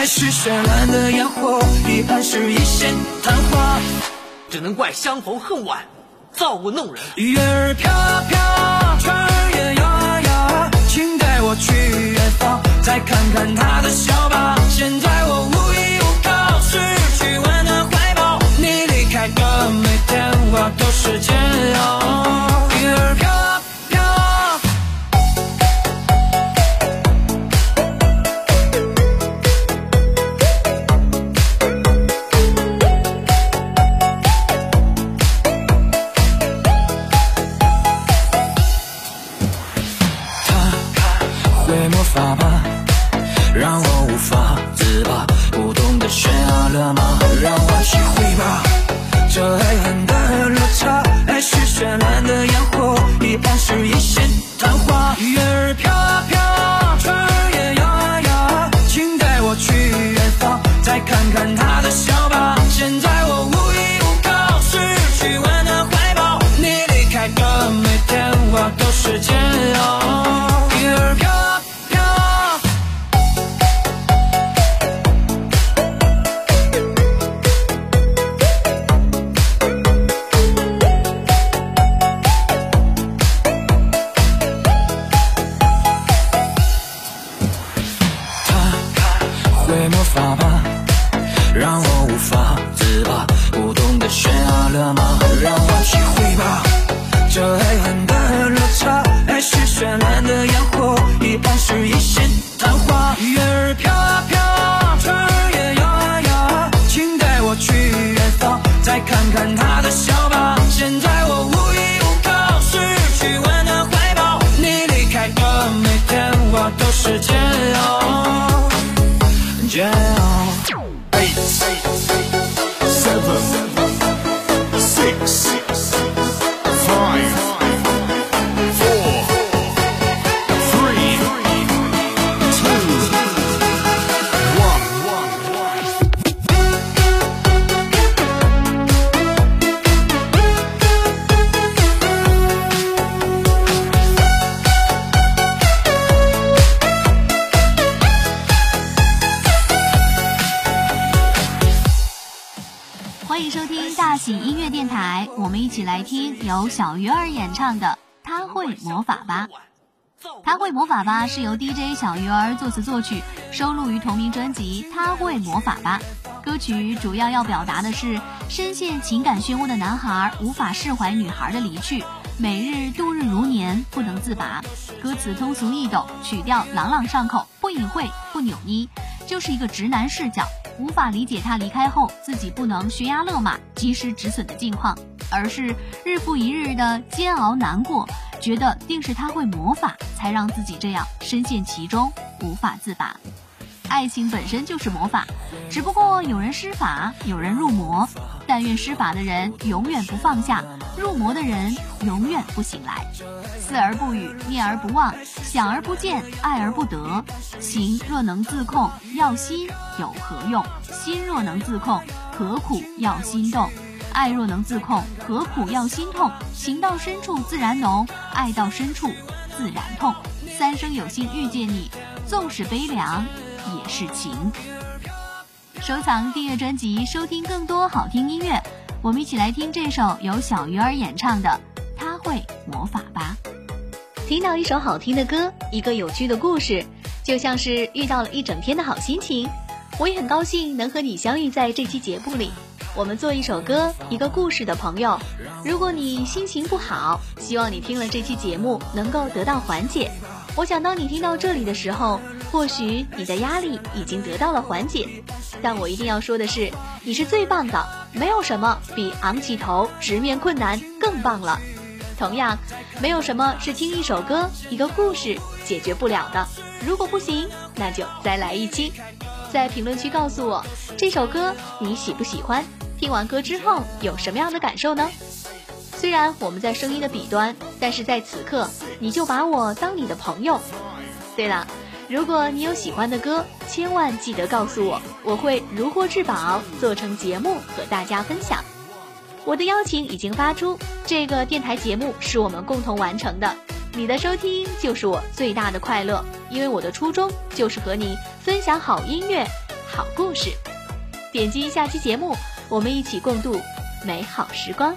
爱是绚烂的烟火，遗憾是一线昙花。只能怪相逢恨晚，造物弄人。月儿飘啊飘，船儿也摇啊摇，请带我去远方，再看看他的笑吧。现在会魔法吗？让我无法自拔，不懂得悬崖勒马，让我体会吧，这爱恨的落差。爱是绚烂的烟火，遗憾是一线悬崖勒马，让我体会吧，这爱恨的落差。爱是绚烂的烟火，遗憾是一线昙花。月儿飘啊飘啊，船儿也摇啊摇啊，请带我去远方，再看看他的笑吧。现在我无依无靠，失去温暖怀抱，你离开的每天，我都是煎熬。煎熬。eight, seven, six, 欢迎收听大喜音乐电台，我们一起来听由小鱼儿演唱的《他会魔法吧》。他会魔法吧是由 DJ 小鱼儿作词作曲，收录于同名专辑《他会魔法吧》。歌曲主要要表达的是深陷情感漩涡的男孩无法释怀女孩的离去，每日度日如年，不能自拔。歌词通俗易懂，曲调朗朗上口，不隐晦不扭捏，就是一个直男视角，无法理解他离开后自己不能悬崖勒马、及时止损的境况，而是日复一日的煎熬难过，觉得定是他会魔法，才让自己这样深陷其中，无法自拔。爱情本身就是魔法，只不过有人施法，有人入魔。但愿施法的人永远不放下，入魔的人永远不醒来。思而不语，念而不忘，想而不见，爱而不得。情若能自控，要心有何用？心若能自控，何苦要心动？爱若能自控，何苦要心痛？情到深处自然浓，爱到深处自然痛。三生有幸遇见你，纵使悲凉也是情。收藏、订阅专辑，收听更多好听音乐。我们一起来听这首由小鱼儿演唱的《他会魔法吧》。听到一首好听的歌，一个有趣的故事，就像是遇到了一整天的好心情。我也很高兴能和你相遇在这期节目里。我们做一首歌，一个故事的朋友。如果你心情不好，希望你听了这期节目能够得到缓解。我想当你听到这里的时候，或许你的压力已经得到了缓解。但我一定要说的是，你是最棒的，没有什么比昂起头直面困难更棒了。同样，没有什么是听一首歌、一个故事解决不了的。如果不行，那就再来一期。在评论区告诉我这首歌你喜不喜欢，听完歌之后有什么样的感受呢？虽然我们在声音的彼端，但是在此刻你就把我当你的朋友。对了，如果你有喜欢的歌，千万记得告诉我，我会如获至宝，做成节目和大家分享。我的邀请已经发出，这个电台节目是我们共同完成的，你的收听就是我最大的快乐，因为我的初衷就是和你分享好音乐、好故事。点击下期节目，我们一起共度美好时光。